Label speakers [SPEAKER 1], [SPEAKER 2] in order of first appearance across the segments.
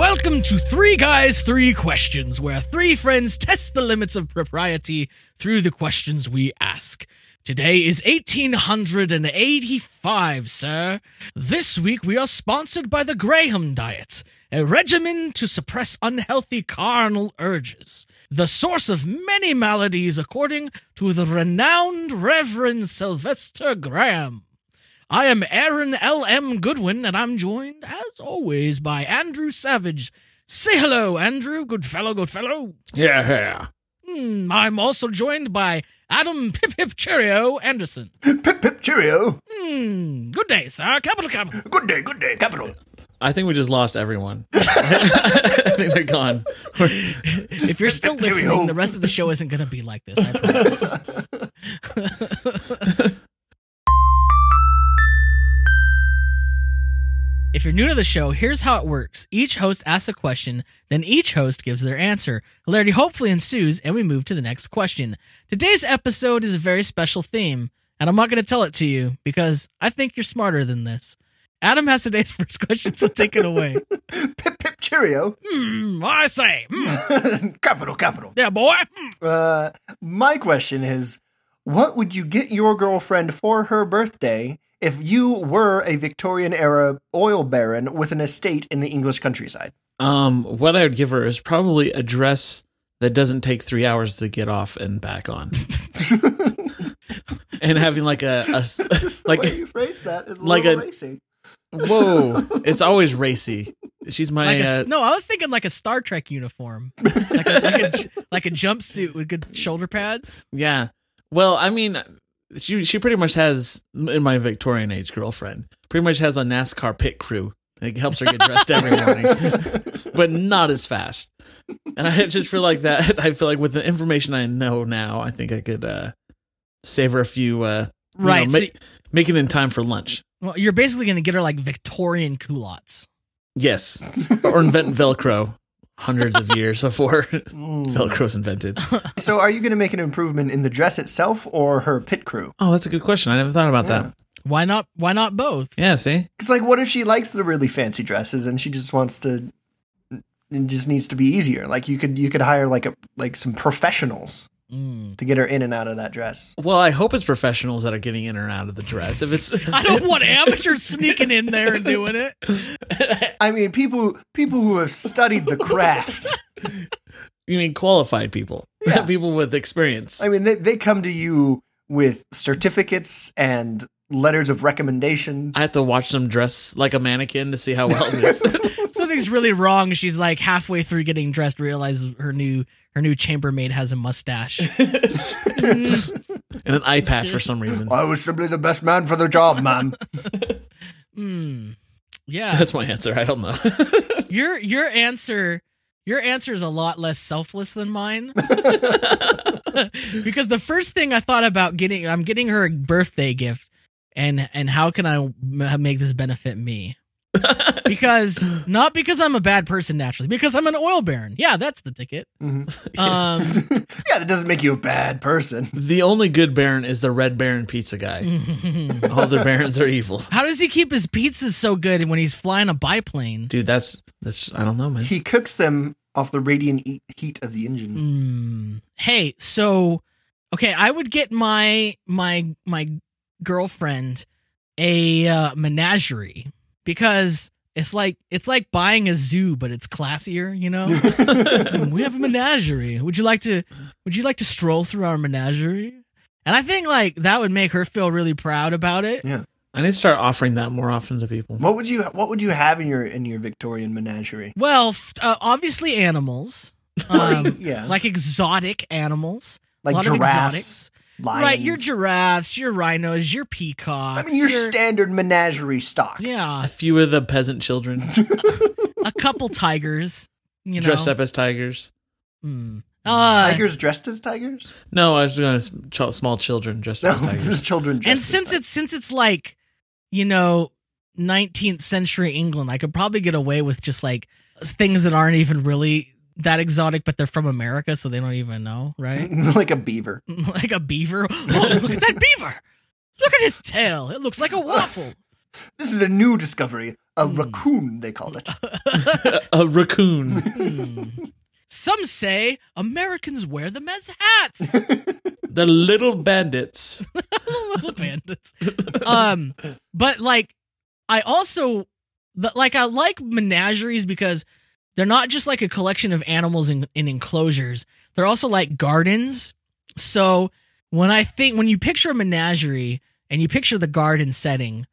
[SPEAKER 1] Welcome to Three Guys, Three Questions, where three friends test the limits of propriety through the questions we ask. Today is 1885, sir. This week we are sponsored by the Graham Diet, a regimen to suppress unhealthy carnal urges, the source of many maladies according to the renowned Reverend Sylvester Graham. I am Aaron L.M. Goodwin, and I'm joined, as always, by Andrew Savage. Say hello, Andrew. Good fellow, good fellow.
[SPEAKER 2] Yeah, yeah.
[SPEAKER 1] Hmm, I'm also joined by Adam Pip Pip Cheerio Anderson.
[SPEAKER 3] Pip pip cheerio.
[SPEAKER 1] Hmm, good day, sir. Capital, capital.
[SPEAKER 3] Good day, good day, capital.
[SPEAKER 2] I think we just lost everyone. I think they're gone.
[SPEAKER 1] If you're still listening, the rest of the show isn't going to be like this, I promise. If you're new to the show, here's how it works. Each host asks a question, then each host gives their answer. Hilarity hopefully ensues, and we move to the next question. Today's episode is a very special theme, and I'm not going to tell it to you because I think you're smarter than this. Adam has today's first question, so take it away.
[SPEAKER 3] Pip pip cheerio.
[SPEAKER 1] Hmm, I say, hmm,
[SPEAKER 3] capital, capital.
[SPEAKER 1] yeah, boy. Hmm.
[SPEAKER 3] Uh, my question is, what would you get your girlfriend for her birthday if you were a Victorian era oil baron with an estate in the English countryside?
[SPEAKER 2] Um, what I would give her is probably a dress that doesn't take three hours to get off and back on, and having like a,
[SPEAKER 3] Just the
[SPEAKER 2] like
[SPEAKER 3] way you phrase that is a
[SPEAKER 2] like
[SPEAKER 3] little
[SPEAKER 2] a-
[SPEAKER 3] racy.
[SPEAKER 2] whoa, it's always racy. She's my
[SPEAKER 1] Like a,
[SPEAKER 2] uh,
[SPEAKER 1] no, I was thinking like a Star Trek uniform, like a, like a, j- like a jumpsuit with good shoulder pads.
[SPEAKER 2] yeah. Well, I mean, she she pretty much has in my Victorian age girlfriend pretty much has a NASCAR pit crew. It helps her get dressed every morning, but not as fast. And I just feel like that. I feel like with the information I know now, I think I could uh, save her a few. Uh, you
[SPEAKER 1] Right.
[SPEAKER 2] know,
[SPEAKER 1] so-
[SPEAKER 2] make, make it in time for lunch.
[SPEAKER 1] well, you're basically going to get her like Victorian culottes.
[SPEAKER 2] Yes, or invent Velcro hundreds of years before
[SPEAKER 3] Mm.
[SPEAKER 2] was invented.
[SPEAKER 3] So, are you going to make an improvement in the dress itself or her pit crew?
[SPEAKER 2] Oh, that's a good question. I never thought about
[SPEAKER 3] Yeah.
[SPEAKER 2] that.
[SPEAKER 1] Why not? Why not both?
[SPEAKER 2] Yeah, see,
[SPEAKER 3] Because, like, what if she likes the really fancy dresses and she just wants to? It just needs to be easier. Like you could you could hire like a like some professionals
[SPEAKER 1] Mm.
[SPEAKER 3] to get her in and out of that dress.
[SPEAKER 2] Well, I hope it's professionals that are getting in and out of the dress. If it's,
[SPEAKER 1] I don't want amateurs sneaking in there and doing it.
[SPEAKER 3] I mean, people people who have studied the craft.
[SPEAKER 2] you mean qualified people,
[SPEAKER 3] Yeah.
[SPEAKER 2] people with experience.
[SPEAKER 3] I mean, they they come to you with certificates and letters of recommendation.
[SPEAKER 2] I have to watch them dress like a mannequin to see how well it is.
[SPEAKER 1] Something's really wrong. She's like halfway through getting dressed, realizes her new her new chambermaid has a mustache.
[SPEAKER 2] and an eye patch for some reason.
[SPEAKER 3] I was simply the best man for the job, man.
[SPEAKER 1] Hmm. Yeah.
[SPEAKER 2] That's my answer. I don't know.
[SPEAKER 1] your your answer your answer is a lot less selfless than mine. because the first thing I thought about getting I'm getting her a birthday gift and and how can I m- make this benefit me? Because not because I'm a bad person naturally, because I'm an oil baron. Yeah, that's the ticket.
[SPEAKER 3] Mhm.
[SPEAKER 1] Um
[SPEAKER 3] Yeah, that doesn't make you a bad person.
[SPEAKER 2] the only good Baron is the Red Baron pizza guy. All the Barons are evil.
[SPEAKER 1] how does he keep his pizzas so good when he's flying a biplane?
[SPEAKER 2] Dude, that's that's I don't know, man.
[SPEAKER 3] He cooks them off the radiant e- heat of the engine.
[SPEAKER 1] Mm. Hey, so okay, I would get my my my girlfriend a uh, menagerie because it's like it's like buying a zoo, but it's classier. You know, we have a menagerie. Would you like to? Would you like to stroll through our menagerie? And I think like that would make her feel really proud about it. Yeah.
[SPEAKER 2] I need to start offering that more often to people.
[SPEAKER 3] What would you What would you have in your in your Victorian menagerie?
[SPEAKER 1] Well, f- uh, obviously animals, um,
[SPEAKER 3] yeah,
[SPEAKER 1] like exotic animals,
[SPEAKER 3] like
[SPEAKER 1] a lot of
[SPEAKER 3] giraffes,
[SPEAKER 1] exotics.
[SPEAKER 3] Lions.
[SPEAKER 1] Right, your giraffes, your rhinos, your peacocks.
[SPEAKER 3] I mean, your
[SPEAKER 1] your-
[SPEAKER 3] standard menagerie stock.
[SPEAKER 1] yeah,
[SPEAKER 2] A few of the peasant children
[SPEAKER 1] a couple tigers. You know,
[SPEAKER 2] dressed up as tigers.
[SPEAKER 1] Mm. Uh,
[SPEAKER 3] tigers dressed as tigers.
[SPEAKER 2] No, I was going to ch- small children dressed
[SPEAKER 3] No,
[SPEAKER 2] up as tigers.
[SPEAKER 3] children dressed.
[SPEAKER 1] and since
[SPEAKER 3] tigers.
[SPEAKER 1] it's since it's like, you know, 19th century England, I could probably get away with just like things that aren't even really that exotic, but they're from America, so they don't even know, right?
[SPEAKER 3] like a beaver.
[SPEAKER 1] like a beaver. Oh, look at that beaver! Look at his tail. It looks like a waffle.
[SPEAKER 3] This is a new discovery. A
[SPEAKER 1] Hmm.
[SPEAKER 3] raccoon, they call it.
[SPEAKER 2] a raccoon.
[SPEAKER 1] Hmm. Some say Americans wear them as hats.
[SPEAKER 2] the little bandits.
[SPEAKER 1] little bandits. Um, but like, I also the, like I like menageries because they're not just like a collection of animals in, in enclosures. They're also like gardens. So when I think when you picture a menagerie and you picture the garden setting,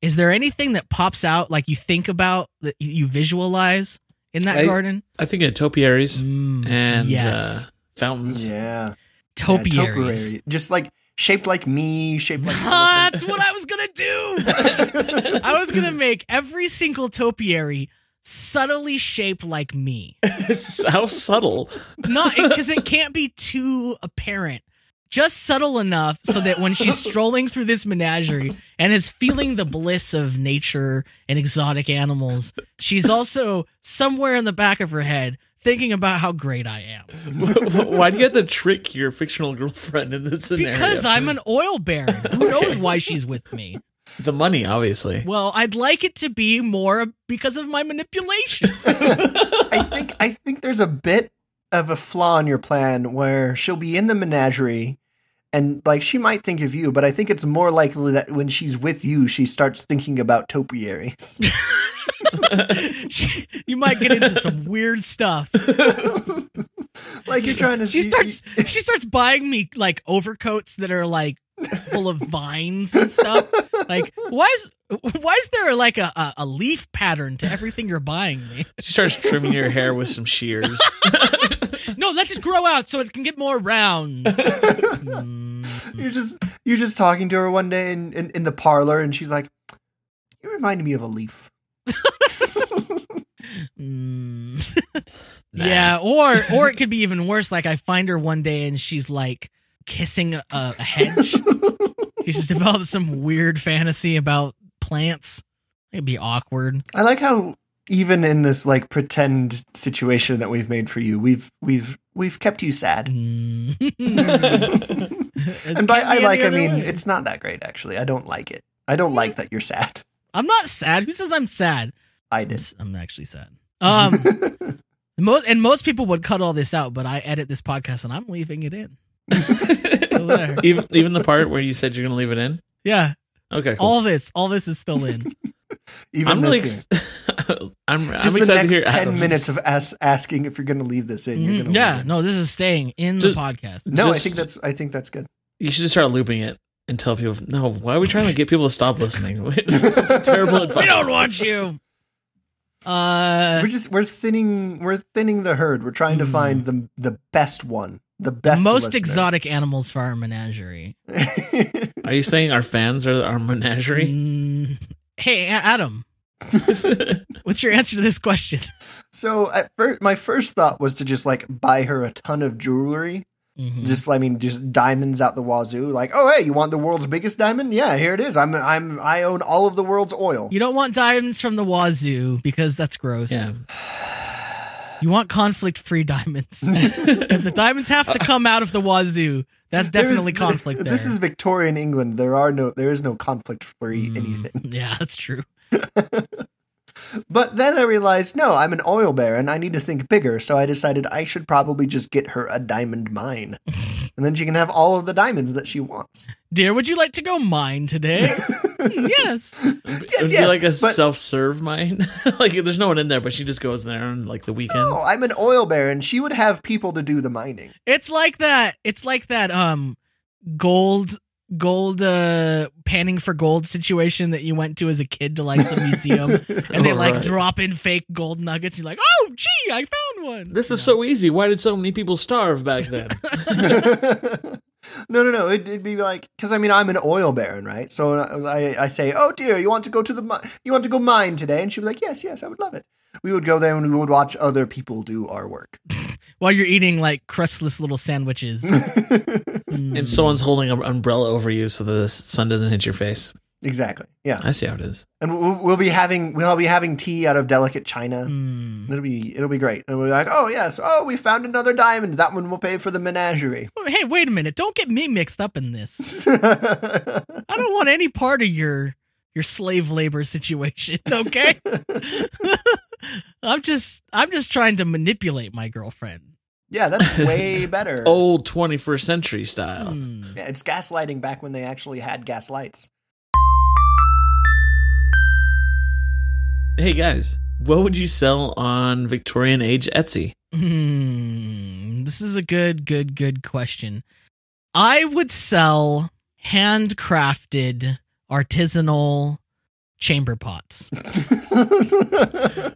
[SPEAKER 1] is there anything that pops out like you think about that you visualize in that
[SPEAKER 2] I-
[SPEAKER 1] garden?
[SPEAKER 2] I think of topiaries
[SPEAKER 1] Mm,
[SPEAKER 2] and
[SPEAKER 1] yes,
[SPEAKER 2] uh, fountains.
[SPEAKER 3] Yeah.
[SPEAKER 1] topiaries.
[SPEAKER 3] Yeah, topiary. Just like shaped like me, shaped like
[SPEAKER 1] That's what I was gonna do. I was gonna make every single topiary subtly shaped like me.
[SPEAKER 2] How subtle.
[SPEAKER 1] Not because it can't be too apparent. Just subtle enough so that when she's strolling through this menagerie and is feeling the bliss of nature and exotic animals, she's also somewhere in the back of her head thinking about how great I am.
[SPEAKER 2] Why do you have to trick your fictional girlfriend in this scenario?
[SPEAKER 1] Because I'm an oil baron. Who knows why she's with me?
[SPEAKER 2] The money, obviously.
[SPEAKER 1] Well, I'd like it to be more because of my manipulation.
[SPEAKER 3] I think I think there's a bit of a flaw in your plan where she'll be in the menagerie and like she might think of you, but I think it's more likely that when she's with you, she starts thinking about topiaries.
[SPEAKER 1] She- you might get into some weird stuff.
[SPEAKER 3] like you're trying to
[SPEAKER 1] She
[SPEAKER 3] you-
[SPEAKER 1] starts she starts buying me like overcoats that are like full of vines and stuff. Like why is why is there like a, a, a leaf pattern to everything you're buying me?
[SPEAKER 2] She starts trimming your hair with some shears.
[SPEAKER 1] No, let it grow out so it can get more round.
[SPEAKER 3] You're just you're just talking to her one day in, in, in the parlor and she's like, You remind me of a leaf.
[SPEAKER 1] Mm.
[SPEAKER 2] Nah.
[SPEAKER 1] Yeah, or or it could be even worse. Like I find her one day and she's like kissing a, a hedge. He's just developed some weird fantasy about plants. It'd be awkward.
[SPEAKER 3] I like how even in this like pretend situation that we've made for you, we've we've we've kept you sad.
[SPEAKER 1] Mm.
[SPEAKER 3] And by I like, I mean
[SPEAKER 1] way.
[SPEAKER 3] it's not that great actually. I don't like it. I don't like that you're sad.
[SPEAKER 1] I'm not sad. Who says I'm sad?
[SPEAKER 3] I
[SPEAKER 1] I'm,
[SPEAKER 3] did.
[SPEAKER 1] s- I'm actually sad. Um, most and most people would cut all this out, but I edit this podcast and I'm leaving it in. So there.
[SPEAKER 2] even even the part where you said you're gonna leave it in.
[SPEAKER 1] Yeah,
[SPEAKER 2] Okay, cool.
[SPEAKER 1] all this, all this is still in.
[SPEAKER 3] Even
[SPEAKER 2] I'm
[SPEAKER 3] this
[SPEAKER 2] really
[SPEAKER 3] year.
[SPEAKER 2] ex- I'm, I'm
[SPEAKER 3] Just the next
[SPEAKER 2] to hear
[SPEAKER 3] ten
[SPEAKER 2] Adam's.
[SPEAKER 3] minutes of us asking if you're going to leave this in. You're
[SPEAKER 1] Mhm.
[SPEAKER 3] gonna
[SPEAKER 1] Yeah,
[SPEAKER 3] it.
[SPEAKER 1] no, this is staying in
[SPEAKER 2] Just-
[SPEAKER 1] the podcast.
[SPEAKER 3] no. I think that's I think that's good.
[SPEAKER 2] You should just start looping it and tell people. No, why are we trying to get people to stop listening? It's terrible advice.
[SPEAKER 1] We don't want you. Uh,
[SPEAKER 3] we're just we're thinning we're thinning the herd. We're trying to
[SPEAKER 1] Hmm.
[SPEAKER 3] find the the best one, the
[SPEAKER 1] the
[SPEAKER 3] best
[SPEAKER 1] most
[SPEAKER 3] listener.
[SPEAKER 1] exotic animals for our menagerie.
[SPEAKER 2] Are you saying our fans are our menagerie?
[SPEAKER 1] Mm, hey, A- Adam, what's your answer to this question?
[SPEAKER 3] so at first, my first thought was to just like buy her a ton of jewelry.
[SPEAKER 1] Mhm.
[SPEAKER 3] Just I mean, just diamonds out the wazoo. Like, oh hey, you want the world's biggest diamond? Yeah, here it is. I'm I'm I own all of the world's oil.
[SPEAKER 1] You don't want diamonds from the wazoo because that's gross.
[SPEAKER 2] yeah.
[SPEAKER 1] You want conflict-free diamonds. if the diamonds have to come out of the wazoo, that's definitely conflict there.
[SPEAKER 3] This is Victorian England. There are no there is no conflict free
[SPEAKER 1] Mm,
[SPEAKER 3] anything.
[SPEAKER 1] Yeah, that's true.
[SPEAKER 3] But then I realized, no, I'm an oil baron. I need to think bigger. So I decided I should probably just get her a diamond mine. And then she can have all of the diamonds that she wants.
[SPEAKER 1] Dear, would you like to go mine today? Hmm, yes.
[SPEAKER 2] It'd be
[SPEAKER 3] yes,
[SPEAKER 2] like a
[SPEAKER 3] but-
[SPEAKER 2] self-serve mine. like there's no one in there, but she just goes there on like the weekends.
[SPEAKER 3] No, I'm an oil baron. She would have people to do the mining.
[SPEAKER 1] It's like that. It's like that. Um, gold, gold, uh, panning for gold situation that you went to as a kid to like some museum, and they like
[SPEAKER 2] right.
[SPEAKER 1] drop in fake gold nuggets. You're like, oh, gee, I found one.
[SPEAKER 2] This is so easy. Why did so many people starve back then?
[SPEAKER 3] no, no, no. It'd, it'd be like because I mean I'm an oil baron, right? So I, I say, oh dear, you want to go to the mi- you want to go mine today? And she'd be like, yes, yes, I would love it. We would go there and we would watch other people do our work.
[SPEAKER 1] While you're eating like crustless little sandwiches. Mm.
[SPEAKER 2] and someone's holding an umbrella over you so the sun doesn't hit your face.
[SPEAKER 3] Exactly. Yeah.
[SPEAKER 2] I see how it is.
[SPEAKER 3] and we'll, we'll be having we'll be having tea out of delicate china.
[SPEAKER 1] Mm.
[SPEAKER 3] It'll be it'll be great. And we're like, oh yes, oh we found another diamond. That one will pay for the menagerie.
[SPEAKER 1] Hey, wait a minute! Don't get me mixed up in this. I don't want any part of your your slave labor situation, okay? I'm just I'm just trying to manipulate my girlfriend.
[SPEAKER 3] Yeah, that's way better.
[SPEAKER 2] Old 21st century style.
[SPEAKER 1] Hmm.
[SPEAKER 3] Yeah, it's gaslighting back when they actually had gas
[SPEAKER 2] Hey guys, what would you sell on Victorian age Etsy?
[SPEAKER 1] Hmm. This is a good, good, good question. I would sell handcrafted artisanal chamber pots.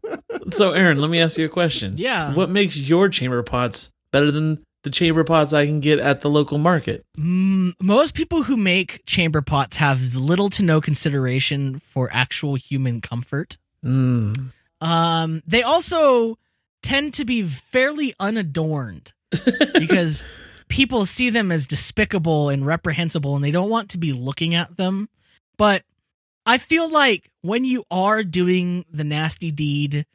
[SPEAKER 2] So, Aaron, let me ask you a question.
[SPEAKER 1] Yeah.
[SPEAKER 2] What makes your chamber pots better than the chamber pots I can get at the local market?
[SPEAKER 1] Mm, most people who make chamber pots have little to no consideration for actual human comfort.
[SPEAKER 2] Mm.
[SPEAKER 1] Um, they also tend to be fairly unadorned because people see them as despicable and reprehensible and they don't want to be looking at them. But I feel like when you are doing the nasty deed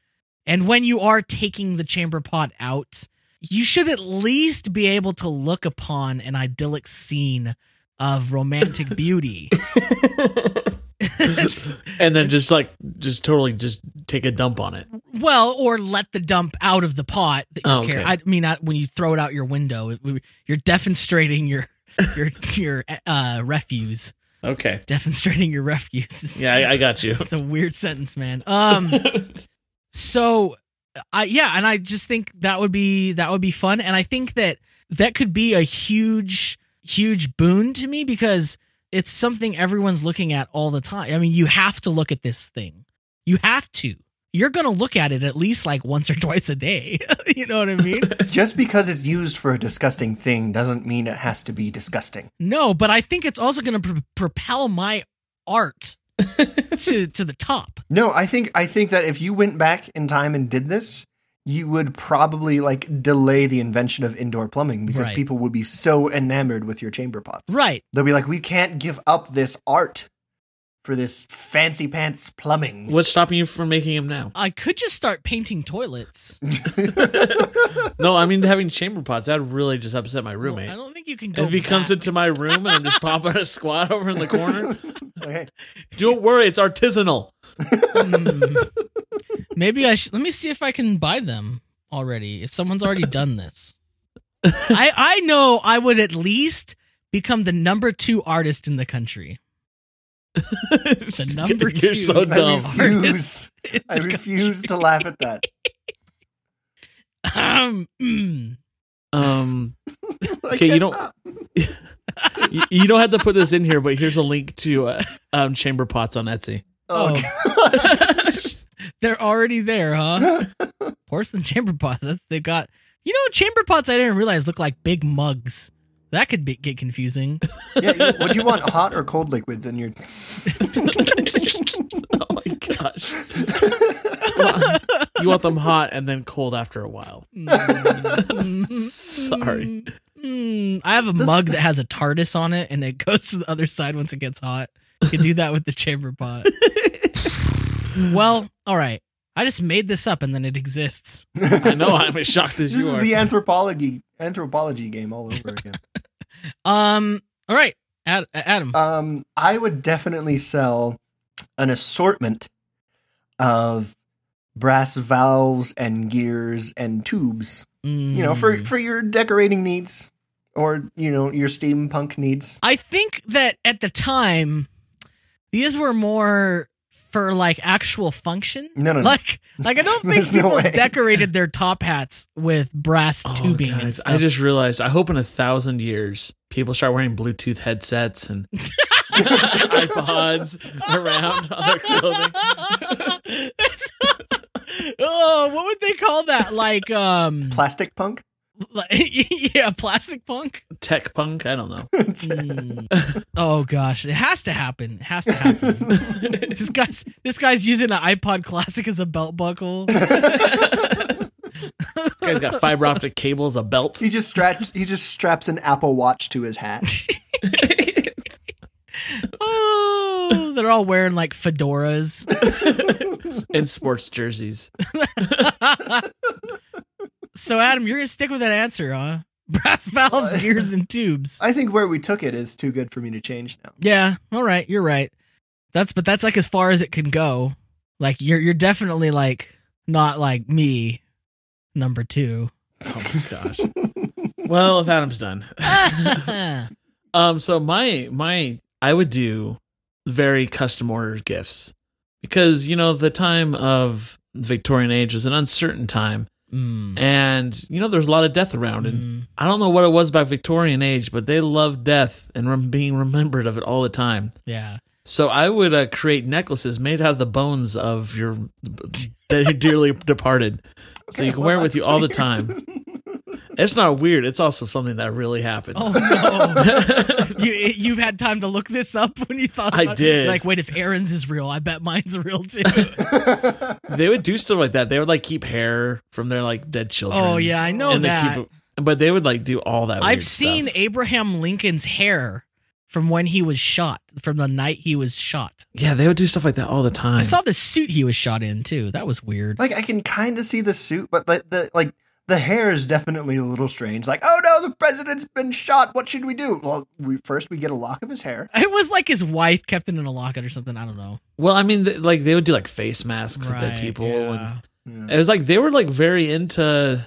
[SPEAKER 1] and when you are taking the chamber pot out, you should at least be able to look upon an idyllic scene of romantic beauty.
[SPEAKER 2] And then just like, just totally just take a dump on it.
[SPEAKER 1] Well, or let the dump out of the pot.
[SPEAKER 2] Oh, okay.
[SPEAKER 1] I mean, not when you throw it out your window. It- You're demonstrating your your your uh, refuse.
[SPEAKER 2] Okay.
[SPEAKER 1] Demonstrating your refuse.
[SPEAKER 2] Yeah, I, I got you.
[SPEAKER 1] it's a weird sentence, man. Um, so I yeah, and I just think that would be that would be fun, and I think that that could be a huge huge boon to me because it's something everyone's looking at all the time. I mean, you have to look at this thing. You have to. You're gonna look at it at least like once or twice a day. you know what I mean?
[SPEAKER 3] Just because it's used for a disgusting thing doesn't mean it has to be disgusting.
[SPEAKER 1] No, but I think it's also gonna pr- propel my art to to the top.
[SPEAKER 3] No, I think I think that if you went back in time and did this, you would probably like delay the invention of indoor plumbing because
[SPEAKER 1] Right.
[SPEAKER 3] people would be so enamored with your chamber pots.
[SPEAKER 1] Right.
[SPEAKER 3] They'll be like, we can't give up this art for this fancy pants plumbing.
[SPEAKER 2] What's stopping you from making them now?
[SPEAKER 1] I could just start painting toilets.
[SPEAKER 2] No, I mean having chamber pots. That would really just upset my roommate.
[SPEAKER 1] Well, I don't think you can go.
[SPEAKER 2] if he comes into my room and I'm just popping a squat over in the corner,
[SPEAKER 3] okay.
[SPEAKER 2] don't worry, it's artisanal.
[SPEAKER 1] Hmm. Maybe I should. Let me see if I can buy them already. If someone's already done this, I I know I would at least become the number two artist in the country.
[SPEAKER 2] the
[SPEAKER 1] number
[SPEAKER 2] You're
[SPEAKER 1] two.
[SPEAKER 2] so
[SPEAKER 3] I refuse. I refuse to laugh at that.
[SPEAKER 1] Um, mm.
[SPEAKER 2] Um, Okay, you don't- you, you don't have to put this in here, but here's a link to uh, um, chamber pots on Etsy.
[SPEAKER 3] Oh,
[SPEAKER 1] Oh.
[SPEAKER 3] God.
[SPEAKER 1] They're already there, huh? Porcelain chamber pots. That's they've got. You know, chamber pots I didn't realize look like big mugs. That could be, get confusing.
[SPEAKER 3] yeah, you, would you want hot or cold liquids in your?
[SPEAKER 2] Oh my gosh! you want them hot and then cold after a while. Sorry.
[SPEAKER 1] Mm, I have a
[SPEAKER 3] This-
[SPEAKER 1] mug that has a TARDIS on it, and it goes to the other side once it gets hot. You can do that with the chamber pot. well, all right. I just made this up, and then it exists.
[SPEAKER 2] I know. I'm as shocked as
[SPEAKER 3] This
[SPEAKER 2] you
[SPEAKER 3] is the anthropology anthropology game all over again.
[SPEAKER 1] Um. All right, Ad- Adam.
[SPEAKER 3] Um, I would definitely sell an assortment of brass valves and gears and tubes. You know, for
[SPEAKER 1] Mm.
[SPEAKER 3] for your decorating needs or you know your steampunk needs.
[SPEAKER 1] I think that at the time, these were more for like actual function.
[SPEAKER 3] No, no, no.
[SPEAKER 1] Like, like I don't think
[SPEAKER 3] There's no
[SPEAKER 1] people
[SPEAKER 3] way.
[SPEAKER 1] decorated their top hats with brass
[SPEAKER 2] Oh,
[SPEAKER 1] tubing and
[SPEAKER 2] guys,
[SPEAKER 1] stuff.
[SPEAKER 2] I just realized. I hope in a thousand years people start wearing Bluetooth headsets and iPods around on their clothing.
[SPEAKER 1] oh, what would they call that? Like, um,
[SPEAKER 3] Plastic punk.
[SPEAKER 1] Like, yeah, plastic punk.
[SPEAKER 2] Tech punk. I don't know.
[SPEAKER 1] Mm. Oh gosh, it has to happen. It has to happen. this guy's this guy's using an iPod Classic as a belt buckle.
[SPEAKER 2] This guy's got fiber optic cables, a belt.
[SPEAKER 3] he just straps he just straps an Apple Watch to his hat.
[SPEAKER 1] Oh, they're all wearing like fedoras.
[SPEAKER 2] and sports jerseys.
[SPEAKER 1] So, Adam, you're gonna stick with that answer, huh? Brass valves, gears, and tubes.
[SPEAKER 3] I think where we took it is too good for me to change now.
[SPEAKER 1] Yeah, all right, you're right. That's but that's like as far as it can go. Like you're you're definitely like not like me, number two.
[SPEAKER 2] Oh my gosh. well, if Adam's done. um, so my my I would do very custom ordered gifts because you know the time of the Victorian age was an uncertain time,
[SPEAKER 1] Mm,
[SPEAKER 2] and you know there's a lot of death around, and
[SPEAKER 1] mm.
[SPEAKER 2] I don't know what it was about Victorian age, but they loved death and rem- being remembered of it all the time.
[SPEAKER 1] Yeah.
[SPEAKER 2] So I would uh, create necklaces made out of the bones of your dearly departed, so you can
[SPEAKER 3] well,
[SPEAKER 2] wear it with
[SPEAKER 3] that's
[SPEAKER 2] you all the time. It's not weird. It's also something that really happened.
[SPEAKER 1] Oh no! you you've had time to look this up when you thought
[SPEAKER 2] I
[SPEAKER 1] about it?
[SPEAKER 2] did.
[SPEAKER 1] Like, wait, if Aaron's is real, I bet mine's real too.
[SPEAKER 2] they would do stuff like that. They would like keep hair from their like dead children.
[SPEAKER 1] oh yeah, I know
[SPEAKER 2] and they
[SPEAKER 1] that.
[SPEAKER 2] keep but they would like do all that.
[SPEAKER 1] I've
[SPEAKER 2] weird
[SPEAKER 1] seen
[SPEAKER 2] stuff.
[SPEAKER 1] Abraham Lincoln's hair from when he was shot, from the night he was shot.
[SPEAKER 2] yeah, they would do stuff like that all the time.
[SPEAKER 1] I saw the suit he was shot in too. That was weird.
[SPEAKER 3] like I can kind of see the suit, but like the like the hair is definitely a little strange. Like, oh no, the president's been shot. What should we do? Well, we first we get a lock of his hair.
[SPEAKER 1] It was like his wife kept it in a locket or something. I don't know.
[SPEAKER 2] well, I mean, th- like they would do like face masks at dead
[SPEAKER 1] Right,
[SPEAKER 2] people,
[SPEAKER 1] yeah.
[SPEAKER 2] and
[SPEAKER 3] Yeah.
[SPEAKER 2] it was like they were like very into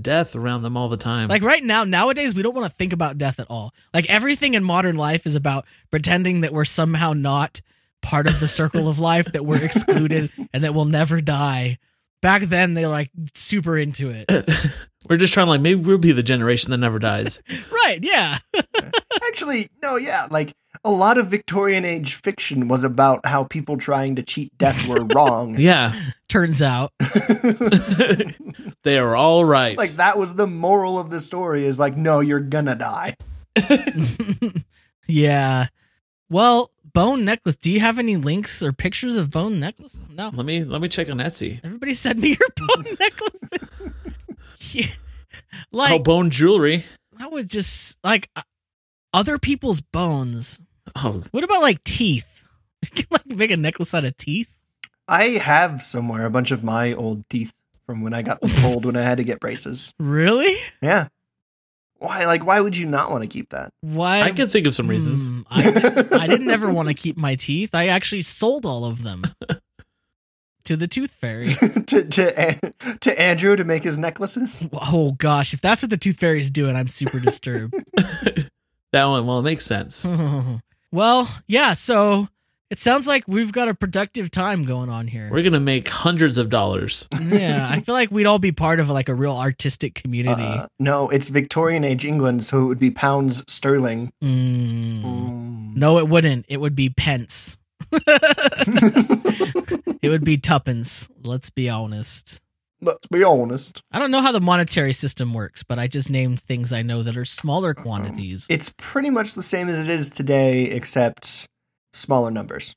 [SPEAKER 2] death around them all the time.
[SPEAKER 1] Like right now, nowadays, we don't want to think about death at all. Like everything in modern life is about pretending that we're somehow not part of the circle of life, that we're excluded, and that we'll never die. Back then, they were like super into it.
[SPEAKER 2] we're just trying to like maybe we'll be the generation that never dies.
[SPEAKER 1] right? Yeah.
[SPEAKER 3] Actually, no, yeah, like a lot of Victorian age fiction was about how people trying to cheat death were wrong.
[SPEAKER 2] yeah,
[SPEAKER 1] Turns out.
[SPEAKER 2] they are all right.
[SPEAKER 3] like that was the moral of the story is like no, you're gonna die.
[SPEAKER 1] yeah. Well, bone necklace. Do you have any links or pictures of bone necklace? No.
[SPEAKER 2] let me let me check on Etsy.
[SPEAKER 1] Everybody send me your bone necklace. yeah. Like
[SPEAKER 2] oh, bone jewelry.
[SPEAKER 1] I would just like uh, other people's bones.
[SPEAKER 2] Oh,
[SPEAKER 1] What about like teeth? like make a necklace out of teeth?
[SPEAKER 3] I have somewhere a bunch of my old teeth from when I got pulled when I had to get braces.
[SPEAKER 1] Really?
[SPEAKER 3] Yeah. Why? Like, why would you not want to keep that?
[SPEAKER 1] Why?
[SPEAKER 2] I can think of some reasons.
[SPEAKER 1] Hmm, I, I didn't ever want to keep my teeth. I actually sold all of them to the tooth fairy.
[SPEAKER 3] to to to Andrew to make his necklaces.
[SPEAKER 1] Oh gosh, if that's what the tooth fairy is doing, I'm super disturbed.
[SPEAKER 2] That one, well, it makes sense.
[SPEAKER 1] well, yeah. So it sounds like we've got a productive time going on here.
[SPEAKER 2] We're gonna make hundreds of dollars.
[SPEAKER 1] yeah, I feel like we'd all be part of like a real artistic community.
[SPEAKER 3] Uh, no, it's Victorian age England, so it would be pounds sterling.
[SPEAKER 1] Mm.
[SPEAKER 3] Mm.
[SPEAKER 1] No, it wouldn't. It would be pence. it would be tuppence. Let's be honest.
[SPEAKER 3] Let's be honest.
[SPEAKER 1] I don't know how the monetary system works, but I just named things I know that are smaller quantities.
[SPEAKER 3] It's pretty much the same as it is today, except smaller numbers.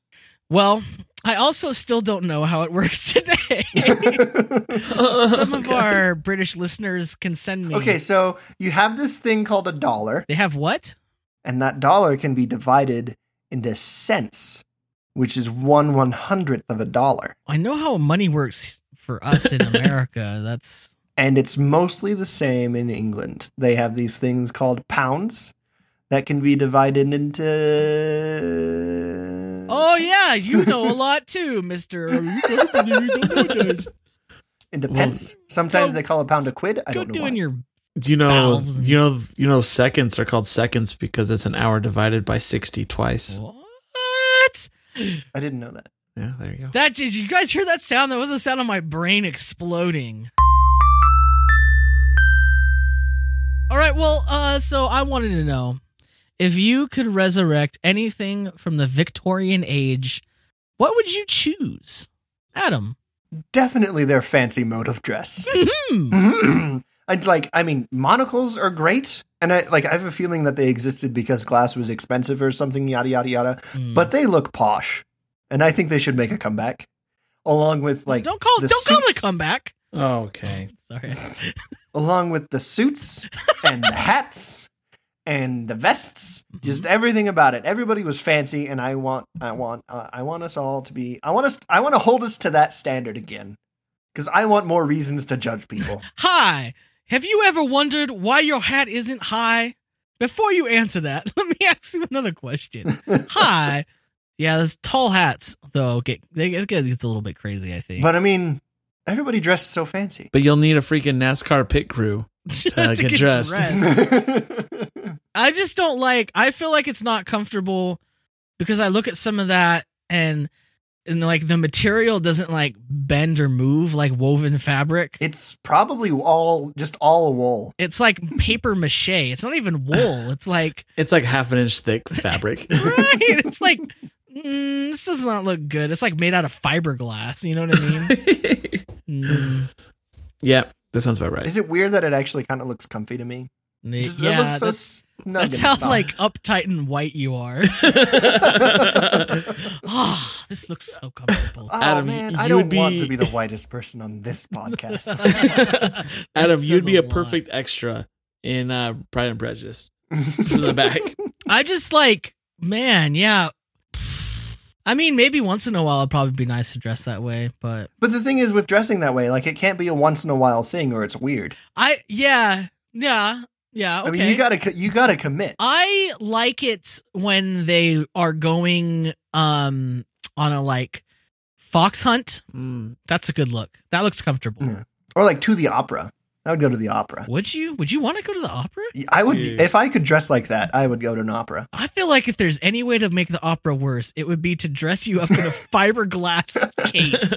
[SPEAKER 1] Well, I also still don't know how it works today. Some of
[SPEAKER 2] Okay.
[SPEAKER 1] our British listeners can send me.
[SPEAKER 3] okay, so you have this thing called a dollar,
[SPEAKER 1] They have what?
[SPEAKER 3] and that dollar can be divided into cents, which is one one hundredth of a dollar.
[SPEAKER 1] I know how money works for us in America. That's
[SPEAKER 3] and it's mostly the same in England. They have these things called pounds that can be divided into.
[SPEAKER 1] Oh yeah, you know a lot too, Mister.
[SPEAKER 3] into pence. Sometimes
[SPEAKER 1] go-
[SPEAKER 3] they call a pound a quid. I don't know.
[SPEAKER 1] doing
[SPEAKER 3] why.
[SPEAKER 1] your
[SPEAKER 2] Do you know?
[SPEAKER 1] Valves and-
[SPEAKER 2] You know? You know? Seconds are called seconds because it's an hour divided by sixty twice.
[SPEAKER 1] what?
[SPEAKER 3] I didn't know that.
[SPEAKER 2] Yeah, there you go.
[SPEAKER 1] That did you guys hear that sound? That was the sound of my brain exploding. All right, well, uh, so I wanted to know if you could resurrect anything from the Victorian age, what would you choose, Adam?
[SPEAKER 3] Definitely their fancy mode of dress.
[SPEAKER 1] Hmm.
[SPEAKER 3] I'd like. I mean, monocles are great, and I like. I have a feeling that they existed because glass was expensive or something. Yada yada yada.
[SPEAKER 1] Hmm.
[SPEAKER 3] But they look posh, and I think they should make a comeback, along with like
[SPEAKER 1] don't call
[SPEAKER 3] the
[SPEAKER 1] don't call it a
[SPEAKER 3] suits-
[SPEAKER 1] comeback.
[SPEAKER 2] Okay.
[SPEAKER 1] Sorry.
[SPEAKER 3] along with the suits and the hats and the vests, just everything about it. Everybody was fancy, and I want, I want, uh, I want us all to be. I want us. I want to hold us to that standard again, because I want more reasons to judge people.
[SPEAKER 1] Hi. Have you ever wondered why your hat isn't high? Before you answer that, let me ask you another question. Hi. Yeah, those tall hats though get they it gets a little bit crazy. I think.
[SPEAKER 3] But I mean, everybody dresses so fancy.
[SPEAKER 2] But you'll need a freaking NASCAR pit crew.
[SPEAKER 1] To
[SPEAKER 2] get dressed.
[SPEAKER 1] I just don't like. I feel like it's not comfortable because I look at some of that and and like the material doesn't like bend or move like woven fabric.
[SPEAKER 3] it's probably all just all wool.
[SPEAKER 1] It's like paper mache. It's not even wool. It's like
[SPEAKER 2] It's like half an inch thick fabric.
[SPEAKER 1] right. It's like mm, this does not look good. It's like made out of fiberglass. You know what I mean? Mm,
[SPEAKER 2] yeah, that sounds about right.
[SPEAKER 3] Is it weird that it actually kind of looks comfy to me? Just,
[SPEAKER 1] yeah,
[SPEAKER 3] it looks so
[SPEAKER 1] that's,
[SPEAKER 3] snug
[SPEAKER 1] that's how
[SPEAKER 3] soft.
[SPEAKER 1] like uptight and white you are. Ah, this looks so comfortable.
[SPEAKER 3] Oh
[SPEAKER 2] Adam,
[SPEAKER 3] man,
[SPEAKER 2] you
[SPEAKER 3] I
[SPEAKER 2] would
[SPEAKER 3] don't want to be the whitest person on this podcast.
[SPEAKER 2] Adam, you'd be a
[SPEAKER 1] lot.
[SPEAKER 2] perfect extra in uh, Pride and Prejudice. in the back.
[SPEAKER 1] I just like, man, yeah. I mean, maybe once in a while it'd probably be nice to dress that way, but
[SPEAKER 3] but the thing is with dressing that way, like it can't be a once in a while thing or it's weird.
[SPEAKER 1] I, yeah, yeah, yeah. Okay.
[SPEAKER 3] I mean, you gotta you gotta commit.
[SPEAKER 1] I like it when they are going um on a like fox hunt.
[SPEAKER 2] Mm.
[SPEAKER 1] That's a good look. That looks comfortable.
[SPEAKER 3] Yeah. Or like to the opera. I would go to the opera.
[SPEAKER 1] Would you? Would you want to go to the opera?
[SPEAKER 3] I would
[SPEAKER 2] Dude.
[SPEAKER 3] if I could dress like that. I would go to an opera.
[SPEAKER 1] I feel like if there's any way to make the opera worse, it would be to dress you up in a fiberglass case.